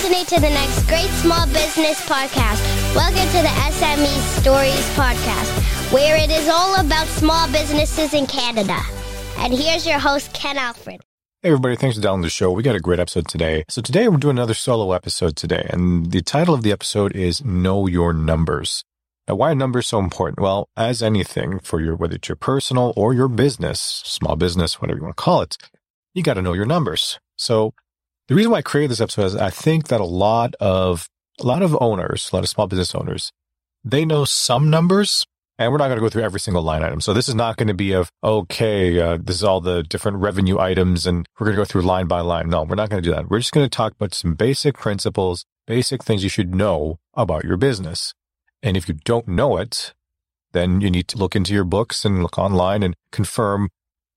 listening to the next great small business podcast. Welcome to the SME Stories Podcast, where it is all about small businesses in Canada. And here's your host, Ken Alfred. Hey everybody, thanks for downloading the show. We got a great episode today. So today we're doing another solo episode today, and the title of the episode is Know Your Numbers. Now, why are numbers so important? Well, as anything for your, whether it's your personal or your business, small business, whatever you want to call it, you got to know your numbers. So the reason why I created this episode is I think that a lot of, a lot of owners, a lot of small business owners, they know some numbers, and we're not going to go through every single line item. So this is not going to be of, okay, uh, this is all the different revenue items and we're going to go through line by line. No, we're not going to do that. We're just going to talk about some basic principles, basic things you should know about your business. And if you don't know it, then you need to look into your books and look online and confirm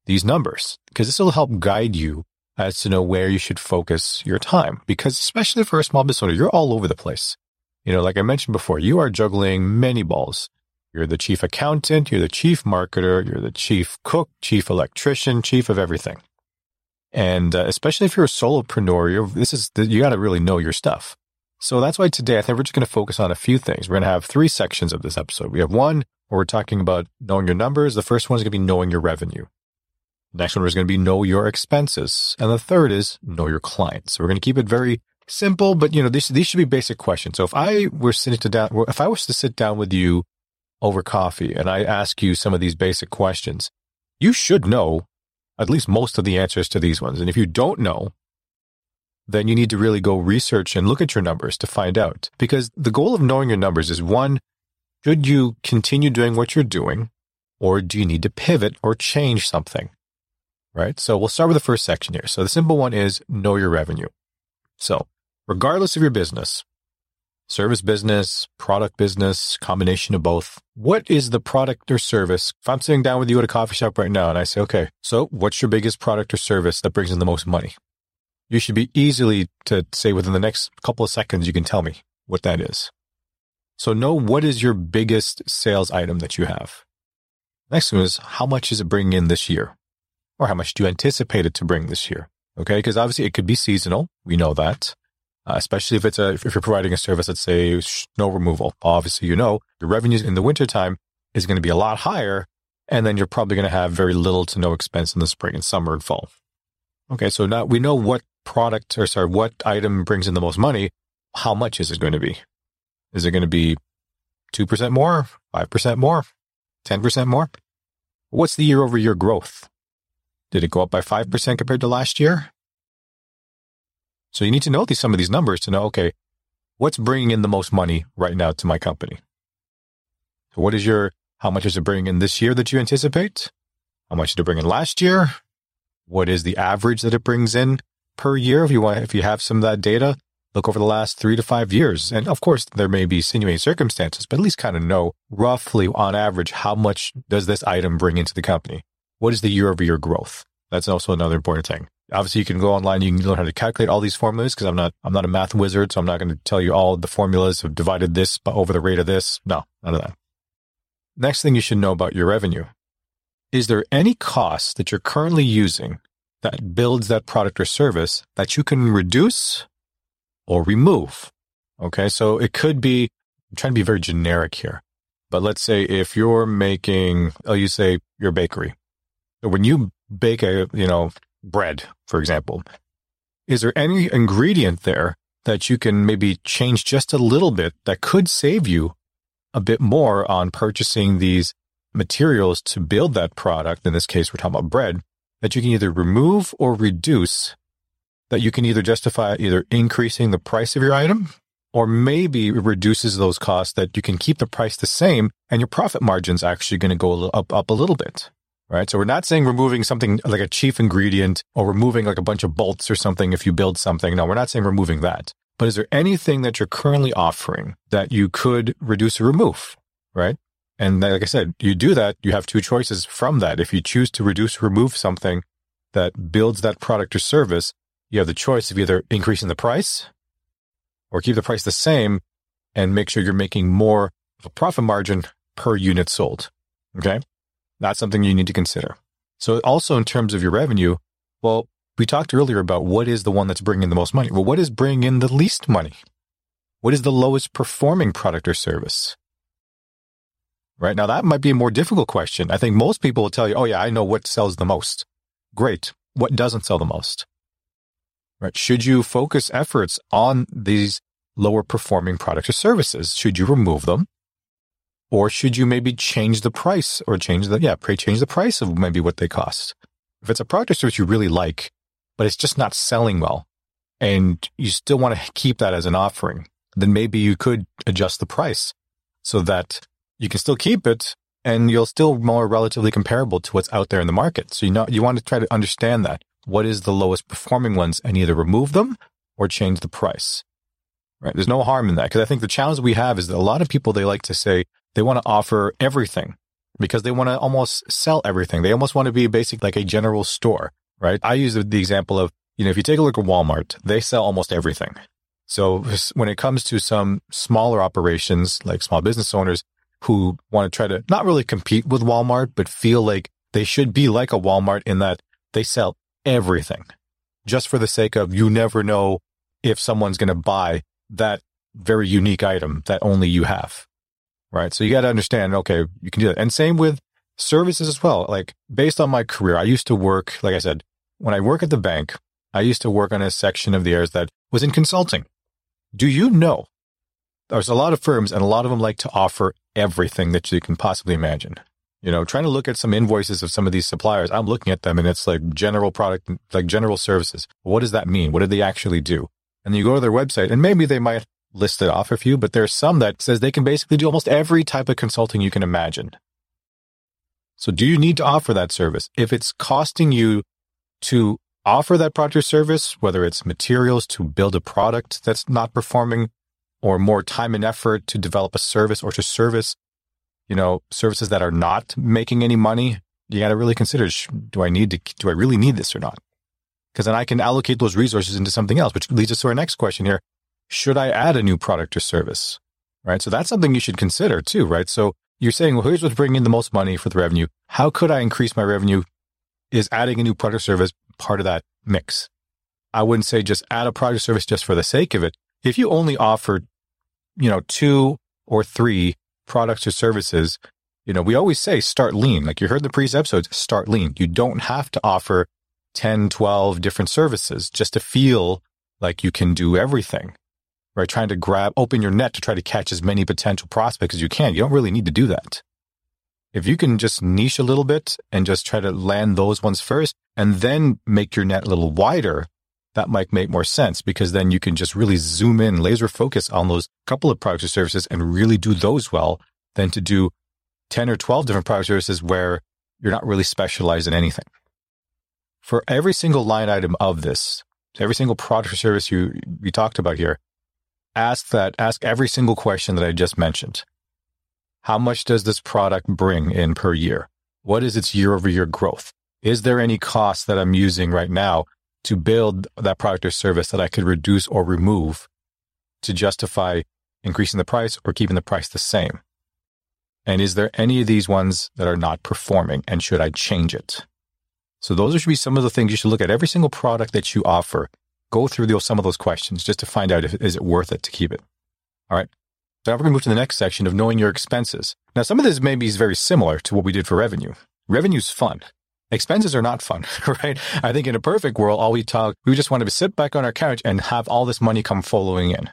these numbers because this will help guide you as to know where you should focus your time. Because especially for a small business owner, you're all over the place. You know, like I mentioned before, you are juggling many balls. You're the chief accountant, you're the chief marketer, you're the chief cook, chief electrician, chief of everything. And uh, especially if you're a solopreneur, you're, this is you got to really know your stuff. So that's why today I think we're just going to focus on a few things. We're going to have three sections of this episode. We have one where we're talking about knowing your numbers. The first one is going to be knowing your revenue. The next one is going to be know your expenses. And the third is know your clients. So we're going to keep it very simple, but you know, these, these should be basic questions. So if I were sitting to down, if I was to sit down with you over coffee and I ask you some of these basic questions, you should know at least most of the answers to these ones. And if you don't know, then you need to really go research and look at your numbers to find out. Because the goal of knowing your numbers is one, should you continue doing what you're doing or do you need to pivot or change something? Right? So we'll start with the first section here. So the simple one is know your revenue. So regardless of your business, service business, product business, combination of both. What is the product or service? If I'm sitting down with you at a coffee shop right now and I say, okay, so what's your biggest product or service that brings in the most money? You should be easily to say within the next couple of seconds, you can tell me what that is. So know what is your biggest sales item that you have. Next one is how much is it bringing in this year? Or how much do you anticipate it to bring this year? Okay. Cause obviously it could be seasonal. We know that uh, especially if it's a if you're providing a service, let's say snow removal. Obviously, you know your revenues in the wintertime is going to be a lot higher, and then you're probably going to have very little to no expense in the spring and summer and fall. Okay, so now we know what product or sorry, what item brings in the most money. How much is it going to be? Is it going to be two percent more, five percent more, ten percent more? What's the year over year growth? Did it go up by 5% compared to last year? So you need to know these, some of these numbers to know, okay, what's bringing in the most money right now to my company? So what is your, how much is it bringing in this year that you anticipate? How much did it bring in last year? What is the average that it brings in per year? If you want, if you have some of that data, look over the last three to five years. And of course, there may be sinuating circumstances, but at least kind of know roughly on average, how much does this item bring into the company? What is the year over year growth? That's also another important thing. Obviously, you can go online. You can learn how to calculate all these formulas because I'm not, I'm not a math wizard. So I'm not going to tell you all the formulas have divided this over the rate of this. No, none of that. Next thing you should know about your revenue. Is there any cost that you're currently using that builds that product or service that you can reduce or remove? Okay. So it could be, I'm trying to be very generic here, but let's say if you're making, oh, you say your bakery. When you bake a, you know, bread, for example. Is there any ingredient there that you can maybe change just a little bit that could save you a bit more on purchasing these materials to build that product? In this case, we're talking about bread that you can either remove or reduce that you can either justify either increasing the price of your item or maybe it reduces those costs that you can keep the price the same and your profit margin's actually going to go up, up a little bit right? So we're not saying removing something like a chief ingredient or removing like a bunch of bolts or something if you build something. No, we're not saying removing that. But is there anything that you're currently offering that you could reduce or remove, right? And like I said, you do that, you have two choices from that. If you choose to reduce or remove something that builds that product or service, you have the choice of either increasing the price or keep the price the same and make sure you're making more of a profit margin per unit sold. Okay. That's something you need to consider. So also in terms of your revenue, well, we talked earlier about what is the one that's bringing the most money. Well, what is bringing in the least money? What is the lowest performing product or service? Right now, that might be a more difficult question. I think most people will tell you, oh, yeah, I know what sells the most. Great. What doesn't sell the most? Right. Should you focus efforts on these lower performing products or services? Should you remove them? Or should you maybe change the price or change the, yeah, pray change the price of maybe what they cost? If it's a product or service you really like, but it's just not selling well and you still want to keep that as an offering, then maybe you could adjust the price so that you can still keep it and you'll still more relatively comparable to what's out there in the market. So you know, you want to try to understand that. What is the lowest performing ones and either remove them or change the price. Right. There's no harm in that because I think the challenge we have is that a lot of people, they like to say they want to offer everything because they want to almost sell everything. They almost want to be basically like a general store, right? I use the example of, you know, if you take a look at Walmart, they sell almost everything. So when it comes to some smaller operations, like small business owners who want to try to not really compete with Walmart, but feel like they should be like a Walmart in that they sell everything just for the sake of you never know if someone's going to buy that very unique item that only you have. Right. So you got to understand, okay, you can do that. And same with services as well. Like based on my career, I used to work, like I said, when I work at the bank, I used to work on a section of the areas that was in consulting. Do you know there's a lot of firms and a lot of them like to offer everything that you can possibly imagine? You know, trying to look at some invoices of some of these suppliers, I'm looking at them and it's like general product, like general services. What does that mean? What do they actually do? And you go to their website and maybe they might list it off a few, but there's some that says they can basically do almost every type of consulting you can imagine. So do you need to offer that service? If it's costing you to offer that product or service, whether it's materials to build a product that's not performing or more time and effort to develop a service or to service you know, services that are not making any money, you got to really consider, do I need to, do I really need this or not? Because then I can allocate those resources into something else, which leads us to our next question here. Should I add a new product or service? Right. So that's something you should consider too, right? So you're saying, well, here's what's bringing in the most money for the revenue. How could I increase my revenue? Is adding a new product or service part of that mix? I wouldn't say just add a product or service just for the sake of it. If you only offered, you know, two or three products or services, you know, we always say start lean. Like you heard the previous episodes, start lean. You don't have to offer 10, 12 different services just to feel like you can do everything, right? Trying to grab, open your net to try to catch as many potential prospects as you can. You don't really need to do that. If you can just niche a little bit and just try to land those ones first and then make your net a little wider, that might make more sense because then you can just really zoom in, laser focus on those couple of products or services and really do those well than to do 10 or 12 different product services where you're not really specialized in anything. For every single line item of this, every single product or service you, you talked about here, ask that, ask every single question that I just mentioned. How much does this product bring in per year? What is its year over year growth? Is there any cost that I'm using right now to build that product or service that I could reduce or remove to justify increasing the price or keeping the price the same? And is there any of these ones that are not performing and should I change it? So those should be some of the things you should look at. Every single product that you offer, go through some of those questions just to find out if is it worth it to keep it. All right. So now we're going to move to the next section of knowing your expenses. Now, some of this maybe is very similar to what we did for revenue. Revenue's fun. Expenses are not fun, right? I think in a perfect world, all we talk, we just want to sit back on our couch and have all this money come following in.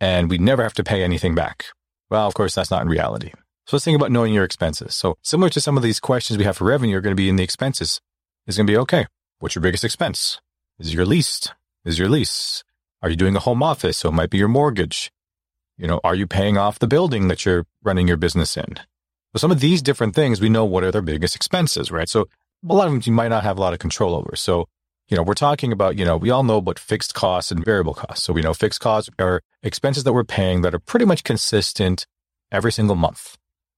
And we never have to pay anything back. Well, of course, that's not in reality. So let's think about knowing your expenses. So similar to some of these questions we have for revenue are going to be in the expenses. It's going to be, okay, what's your biggest expense? Is your lease? Is your lease? Are you doing a home office? So it might be your mortgage. You know, are you paying off the building that you're running your business in? So some of these different things, we know what are their biggest expenses, right? So a lot of them you might not have a lot of control over. So, you know, we're talking about, you know, we all know about fixed costs and variable costs. So we know fixed costs are expenses that we're paying that are pretty much consistent every single month,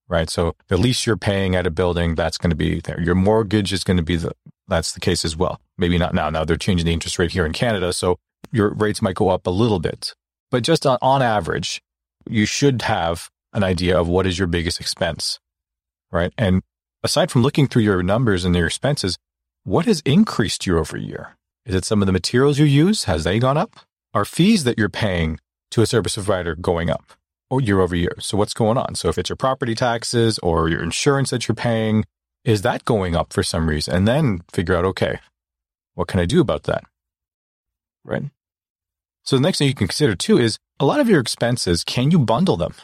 right? So the lease you're paying at a building, that's going to be there. Your mortgage is going to be the, that's the case as well. Maybe not now. Now they're changing the interest rate here in Canada. So your rates might go up a little bit, but just on, on average, you should have an idea of what is your biggest expense, right? And aside from looking through your numbers and your expenses, what has increased year over year? Is it some of the materials you use? Has they gone up? Are fees that you're paying to a service provider going up year over year? So what's going on? So if it's your property taxes or your insurance that you're paying, is that going up for some reason? And then figure out, okay, what can I do about that? Right. So the next thing you can consider too is a lot of your expenses, can you bundle them?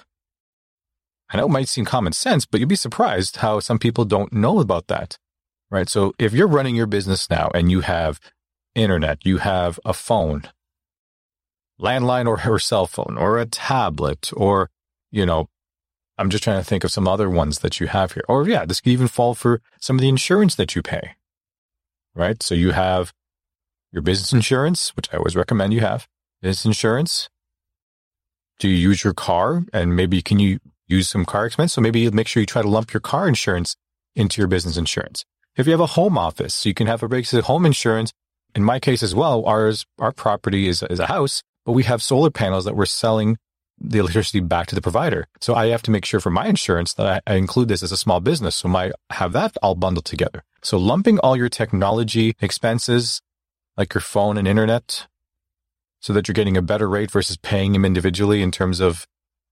I know it might seem common sense, but you'd be surprised how some people don't know about that. Right. So if you're running your business now and you have internet, you have a phone, landline or, her cell phone or a tablet or, you know, I'm just trying to think of some other ones that you have here. Or yeah, this could even fall for some of the insurance that you pay. Right. So you have your business insurance, which I always recommend you have business insurance. Do you use your car and maybe can you use some car expense? So maybe make sure you try to lump your car insurance into your business insurance. If you have a home office, you can have a basic home insurance. In my case as well, ours, our property is, is a house, but we have solar panels that we're selling the electricity back to the provider. So I have to make sure for my insurance that I, I include this as a small business. So my have that all bundled together. So lumping all your technology expenses like your phone and internet so that you're getting a better rate versus paying them individually in terms of,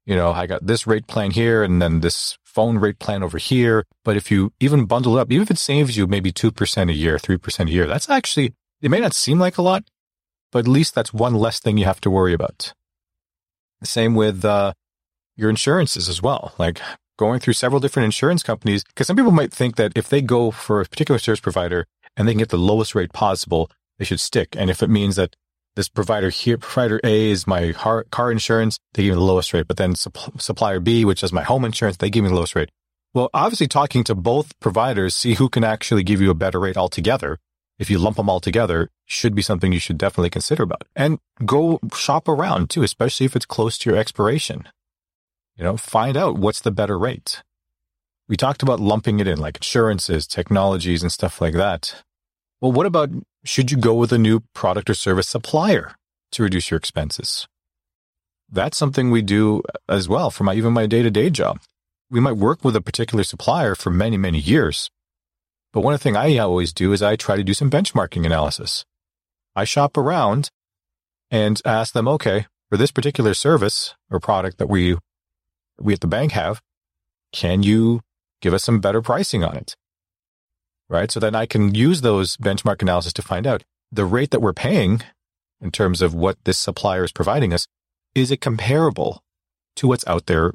you know, I got this rate plan here and then this phone rate plan over here. But if you even bundle it up, even if it saves you maybe 2% a year, 3% a year, that's actually, it may not seem like a lot, but at least that's one less thing you have to worry about. Same with uh, your insurances as well. Like going through several different insurance companies, because some people might think that if they go for a particular service provider and they can get the lowest rate possible, they should stick. And if it means that this provider here, provider A is my car, insurance, they give me the lowest rate. But then supp- supplier B, which is my home insurance, they give me the lowest rate. Well, obviously talking to both providers, see who can actually give you a better rate altogether if you lump them all together, should be something you should definitely consider about. And go shop around too, especially if it's close to your expiration. You know, find out what's the better rate. We talked about lumping it in like insurances, technologies, and stuff like that. Well, what about should you go with a new product or service supplier to reduce your expenses? That's something we do as well for my, even my day to day job. We might work with a particular supplier for many, many years, but one thing I always do is I try to do some benchmarking analysis. I shop around and ask them, okay, for this particular service or product that we, we at the bank have, can you give us some better pricing on it? Right. So then I can use those benchmark analysis to find out the rate that we're paying in terms of what this supplier is providing us. Is it comparable to what's out there,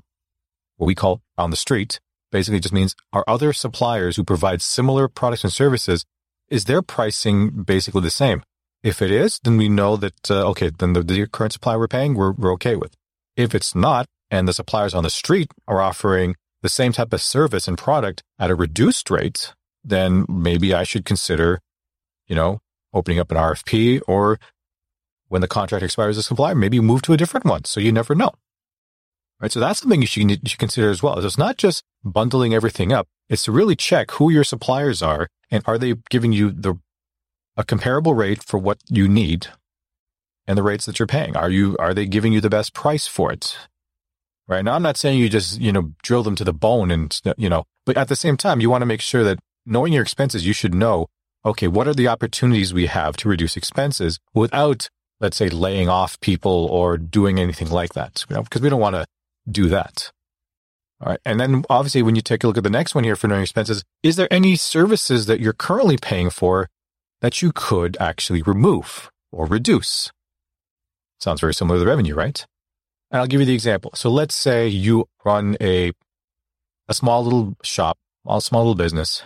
what we call on the street basically just means are other suppliers who provide similar products and services, is their pricing basically the same? If it is, then we know that, uh, okay, then the, the current supplier we're paying, we're, we're okay with. If it's not, and the suppliers on the street are offering the same type of service and product at a reduced rate, then maybe I should consider, you know, opening up an RFP or when the contract expires the supplier, maybe move to a different one. So you never know. Right. So that's something you should, you should consider as well. It's not just bundling everything up. It's to really check who your suppliers are and are they giving you the, a comparable rate for what you need and the rates that you're paying? Are you, are they giving you the best price for it? Right. Now, I'm not saying you just, you know, drill them to the bone and, you know, but at the same time, you want to make sure that knowing your expenses, you should know, okay, what are the opportunities we have to reduce expenses without, let's say, laying off people or doing anything like that? You know, because we don't want to do that. All right. And then obviously, when you take a look at the next one here for knowing expenses, is there any services that you're currently paying for that you could actually remove or reduce? Sounds very similar to the revenue, right? And I'll give you the example. So let's say you run a, a small little shop, a small little business,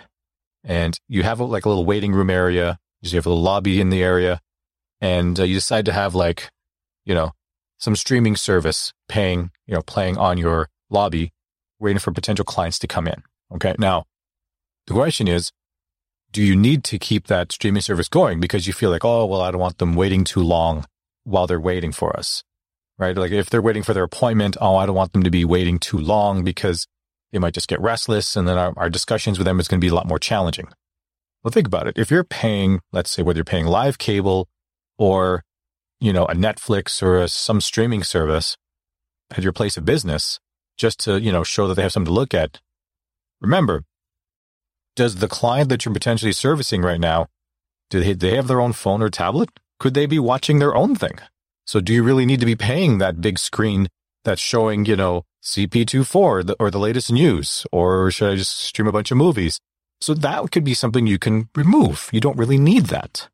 and you have like a little waiting room area. You have a little lobby in the area and uh, you decide to have like, you know, some streaming service paying, you know, playing on your lobby, waiting for potential clients to come in. Okay. Now, the question is, do you need to keep that streaming service going because you feel like, oh, well, I don't want them waiting too long while they're waiting for us, right? Like if they're waiting for their appointment, oh, I don't want them to be waiting too long because they might just get restless and then our, our discussions with them is going to be a lot more challenging. Well, think about it. If you're paying, let's say whether you're paying live cable or you know, a Netflix or a, some streaming service at your place of business just to, you know, show that they have something to look at. Remember, does the client that you're potentially servicing right now, Do they, they have their own phone or tablet? Could they be watching their own thing? So do you really need to be paying that big screen that's showing, you know, CP24 or the, or the latest news? Or should I just stream a bunch of movies? So that could be something you can remove. You don't really need that.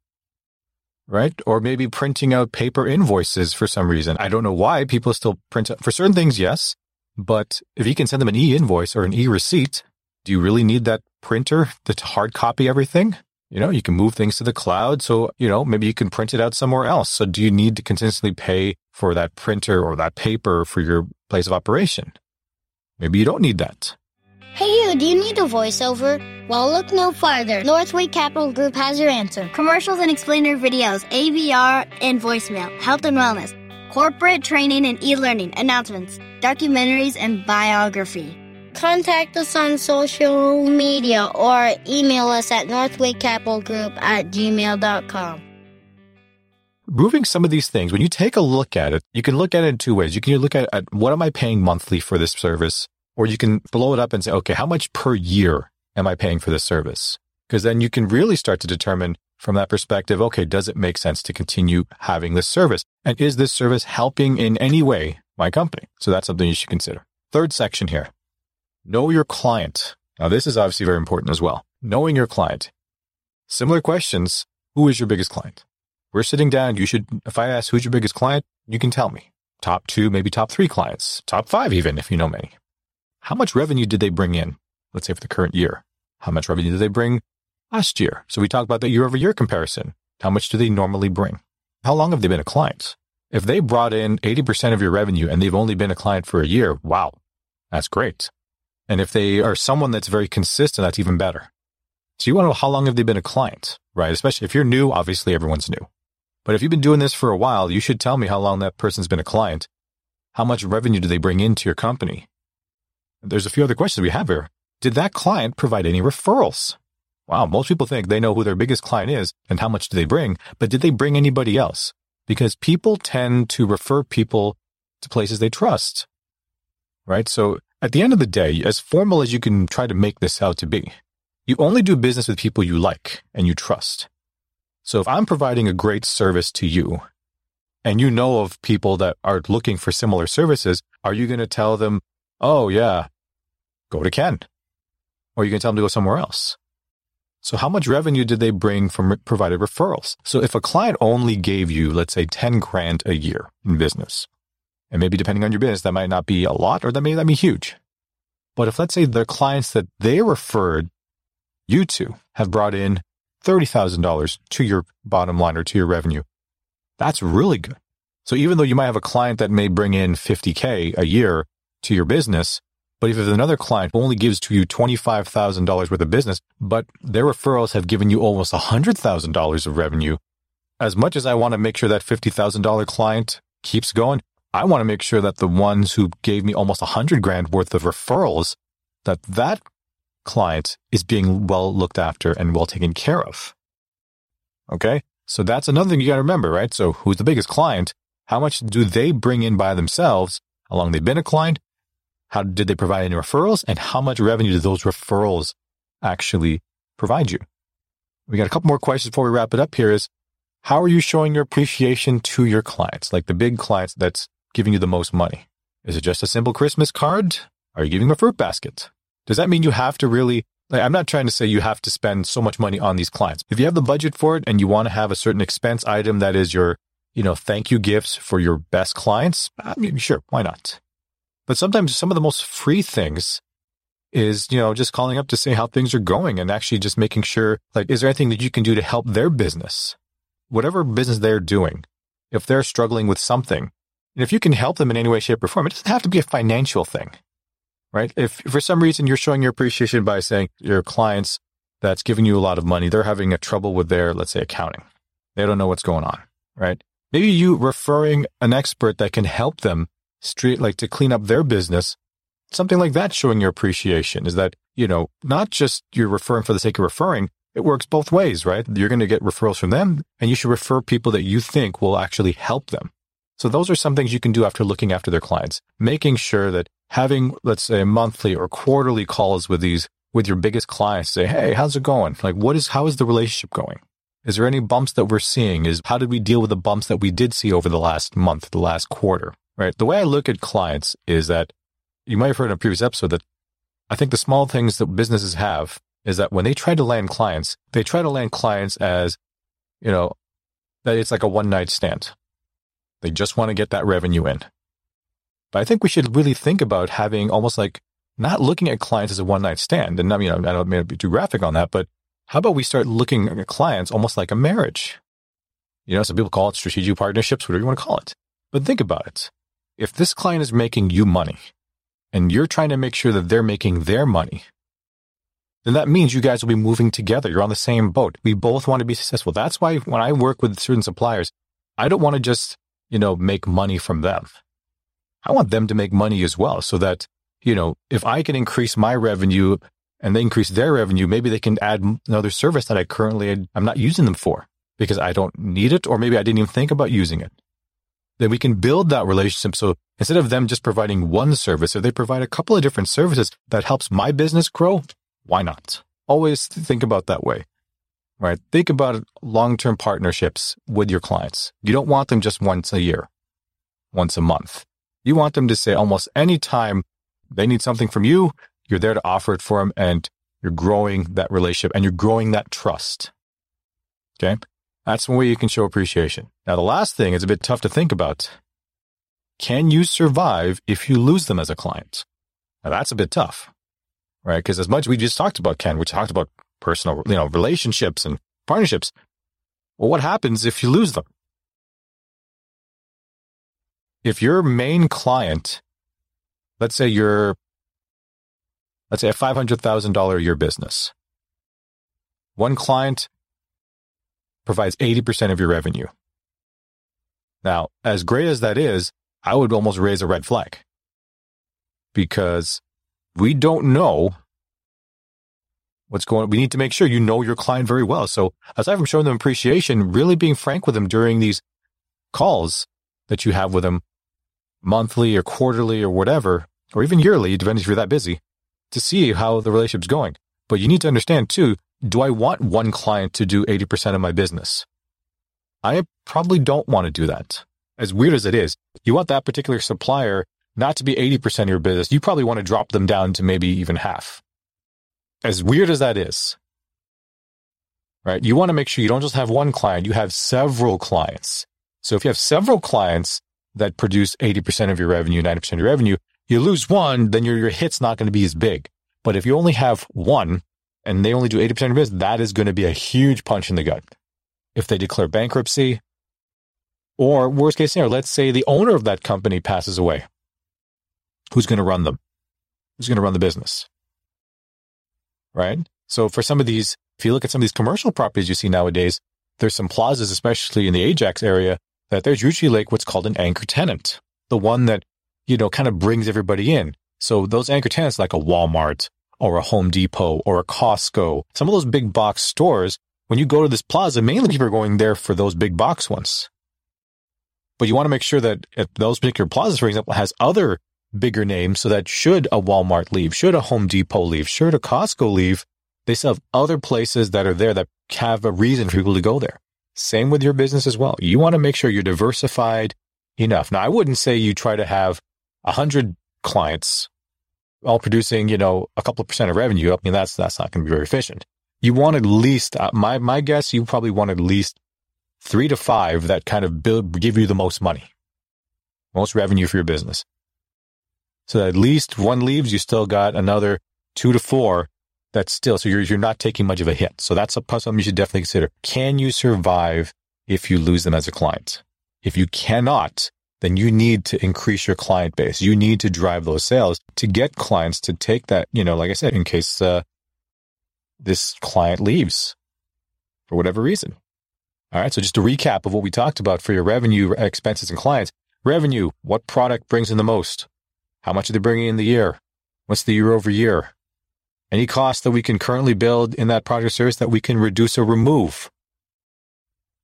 Right? Or maybe printing out paper invoices for some reason. I don't know why people still print out for certain things. Yes. But if you can send them an e-invoice or an e-receipt, do you really need that printer to hard copy everything? You know, you can move things to the cloud. So, you know, maybe you can print it out somewhere else. So do you need to continuously pay for that printer or that paper for your place of operation? Maybe you don't need that. Hey you, do you need a voiceover? Well, look no farther. Northway Capital Group has your answer. Commercials and explainer videos, AVR and voicemail, health and wellness, corporate training and e-learning, announcements, documentaries and biography. Contact us on social media or email us at northwaycapitalgroup at gmail.com. Moving some of these things, when you take a look at it, you can look at it in two ways. You can look at, at what am I paying monthly for this service? Or you can blow it up and say, okay, how much per year am I paying for this service? Because then you can really start to determine from that perspective, okay, does it make sense to continue having this service? And is this service helping in any way my company? So that's something you should consider. Third section here. Know your client. Now, this is obviously very important as well. Knowing your client. Similar questions. Who is your biggest client? We're sitting down. You should, if I ask who's your biggest client, you can tell me. Top two, maybe top three clients, top five, even if you know many. How much revenue did they bring in? Let's say for the current year. How much revenue did they bring last year? So we talk about the year over year comparison. How much do they normally bring? How long have they been a client? If they brought in 80% of your revenue and they've only been a client for a year, wow, that's great. And if they are someone that's very consistent, that's even better. So you want to know how long have they been a client, right? Especially if you're new, obviously everyone's new. But if you've been doing this for a while, you should tell me how long that person's been a client. How much revenue do they bring into your company? There's a few other questions we have here. Did that client provide any referrals? Wow, most people think they know who their biggest client is and how much do they bring, but did they bring anybody else? Because people tend to refer people to places they trust. Right? So at the end of the day, as formal as you can try to make this out to be, you only do business with people you like and you trust. So if I'm providing a great service to you and you know of people that are looking for similar services, are you going to tell them, oh, yeah, go to Ken. Or you can tell them to go somewhere else. So how much revenue did they bring from provided referrals? So if a client only gave you, let's say 10 grand a year in business, and maybe depending on your business, that might not be a lot or that may not be huge. But if let's say the clients that they referred you to have brought in $30,000 to your bottom line or to your revenue, that's really good. So even though you might have a client that may bring in 50K a year to your business, but if another client only gives to you $25,000 worth of business, but their referrals have given you almost $100,000 of revenue, as much as I want to make sure that $50,000 client keeps going, I want to make sure that the ones who gave me almost 100 grand worth of referrals, that that client is being well looked after and well taken care of. Okay. So that's another thing you got to remember, right? So who's the biggest client? How much do they bring in by themselves? How long they've been a client? How did they provide any referrals? And how much revenue did those referrals actually provide you? We got a couple more questions before we wrap it up here is how are you showing your appreciation to your clients? Like the big clients that's giving you the most money. Is it just a simple Christmas card? Are you giving them a fruit basket? Does that mean you have to really like, I'm not trying to say you have to spend so much money on these clients. If you have the budget for it and you want to have a certain expense item that is your, you know, thank you gifts for your best clients, I mean, sure, why not? But sometimes some of the most free things is, you know, just calling up to say how things are going and actually just making sure, like, is there anything that you can do to help their business? Whatever business they're doing, if they're struggling with something, and if you can help them in any way, shape, or form, it doesn't have to be a financial thing, right? If for some reason you're showing your appreciation by saying your clients that's giving you a lot of money, they're having a trouble with their, let's say, accounting. They don't know what's going on, right? Maybe you referring an expert that can help them street, like to clean up their business, something like that showing your appreciation is that, you know, not just you're referring for the sake of referring. It works both ways, right? You're going to get referrals from them and you should refer people that you think will actually help them. So those are some things you can do after looking after their clients, making sure that having, let's say, monthly or quarterly calls with these, with your biggest clients, say, Hey, how's it going? Like, what is, how is the relationship going? Is there any bumps that we're seeing? Is how did we deal with the bumps that we did see over the last month, the last quarter? Right. The way I look at clients is that you might have heard in a previous episode that I think the small things that businesses have is that when they try to land clients, they try to land clients as, you know, that it's like a one night stand. They just want to get that revenue in. But I think we should really think about having almost like not looking at clients as a one night stand. And I mean, I don't mean to be too graphic on that, but how about we start looking at clients almost like a marriage? You know, some people call it strategic partnerships, whatever you want to call it. But think about it. If this client is making you money and you're trying to make sure that they're making their money, then that means you guys will be moving together. You're on the same boat. We both want to be successful. That's why when I work with certain suppliers, I don't want to just, you know, make money from them. I want them to make money as well so that, you know, if I can increase my revenue and they increase their revenue, maybe they can add another service that I currently I'm not using them for because I don't need it, or maybe I didn't even think about using it. Then we can build that relationship. So instead of them just providing one service, if they provide a couple of different services that helps my business grow, why not? Always think about that way, right? Think about long-term partnerships with your clients. You don't want them just once a year, once a month. You want them to say almost any time they need something from you, you're there to offer it for them and you're growing that relationship and you're growing that trust. Okay. That's one way you can show appreciation. Now, the last thing is a bit tough to think about. Can you survive if you lose them as a client? Now, that's a bit tough, right? Because as much we just talked about, Ken, we talked about personal, you know, relationships and partnerships. Well, what happens if you lose them? If your main client, let's say you're let's say a $500,000 a year business. One client provides 80% of your revenue. Now, as great as that is, I would almost raise a red flag because we don't know what's going on. We need to make sure you know your client very well. So aside from showing them appreciation, really being frank with them during these calls that you have with them monthly or quarterly or whatever, or even yearly, depending if you're that busy, to see how the relationship's going. But you need to understand too, do I want one client to do 80% of my business? I probably don't want to do that. As weird as it is, you want that particular supplier not to be 80% of your business. You probably want to drop them down to maybe even half. As weird as that is, right? You want to make sure you don't just have one client, you have several clients. So if you have several clients that produce 80% of your revenue, 90% of your revenue, you lose one, then your, your hit's not going to be as big. But if you only have one and they only do 80% of business, that is going to be a huge punch in the gut. If they declare bankruptcy, or worst case scenario, let's say the owner of that company passes away. Who's going to run them? Who's going to run the business? Right? So for some of these, if you look at some of these commercial properties you see nowadays, there's some plazas, especially in the Ajax area, that there's usually like what's called an anchor tenant. The one that you know, kind of brings everybody in. So those anchor tenants like a Walmart or a Home Depot or a Costco, some of those big box stores, when you go to this plaza, mainly people are going there for those big box ones. But you want to make sure that those particular plazas, for example, has other bigger names so that should a Walmart leave, should a Home Depot leave, should a Costco leave, they still have other places that are there that have a reason for people to go there. Same with your business as well. You want to make sure you're diversified enough. Now, I wouldn't say you try to have a 100 clients all producing, you know, a couple of percent of revenue, I mean, that's, that's not going to be very efficient. You want at least, uh, my, my guess, you probably want at least three to five that kind of build, give you the most money, most revenue for your business. So at least one leaves, you still got another two to four that's still, so you're, you're not taking much of a hit. So that's a, something you should definitely consider. Can you survive if you lose them as a client? If you cannot, then you need to increase your client base. You need to drive those sales to get clients to take that, you know, like I said, in case uh, this client leaves for whatever reason. All right. So just a recap of what we talked about for your revenue, expenses, and clients. Revenue, what product brings in the most? How much are they bringing in the year? What's the year over year? Any cost that we can currently build in that product or service that we can reduce or remove?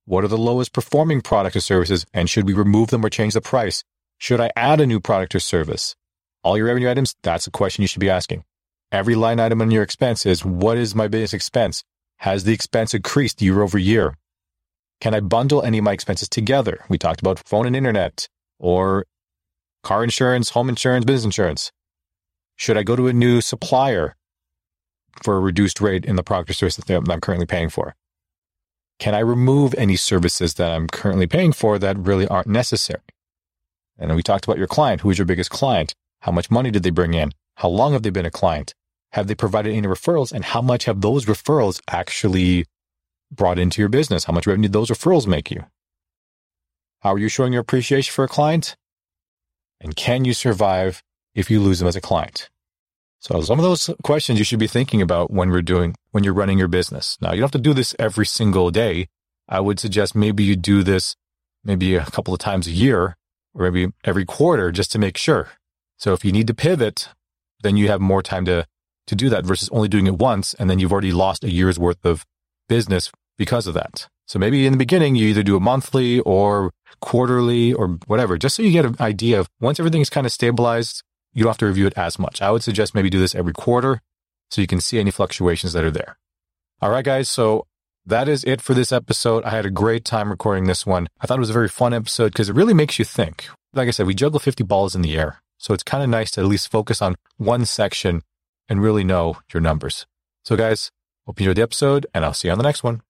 What are the lowest performing products or services, and should we remove them or change the price? Should I add a new product or service? All your revenue items, that's a question you should be asking. Every line item on your expense is what is my business expense? Has the expense increased year over year? Can I bundle any of my expenses together? We talked about phone and internet or car insurance, home insurance, business insurance. Should I go to a new supplier for a reduced rate in the product or service that I'm currently paying for? Can I remove any services that I'm currently paying for that really aren't necessary? And we talked about your client. Who is your biggest client? How much money did they bring in? How long have they been a client? Have they provided any referrals? And how much have those referrals actually brought into your business? How much revenue those referrals make you? How are you showing your appreciation for a client? And can you survive if you lose them as a client? So some of those questions you should be thinking about when we're doing, when you're running your business. Now, you don't have to do this every single day. I would suggest maybe you do this maybe a couple of times a year or maybe every quarter just to make sure. So if you need to pivot, then you have more time to, to do that versus only doing it once. And then you've already lost a year's worth of business because of that. So maybe in the beginning, you either do it monthly or quarterly or whatever, just so you get an idea of once everything is kind of stabilized, you don't have to review it as much. I would suggest maybe do this every quarter so you can see any fluctuations that are there. All right, guys. So that is it for this episode. I had a great time recording this one. I thought it was a very fun episode because it really makes you think. Like I said, we juggle 50 balls in the air. So it's kind of nice to at least focus on one section and really know your numbers. So guys, hope you enjoyed the episode and I'll see you on the next one.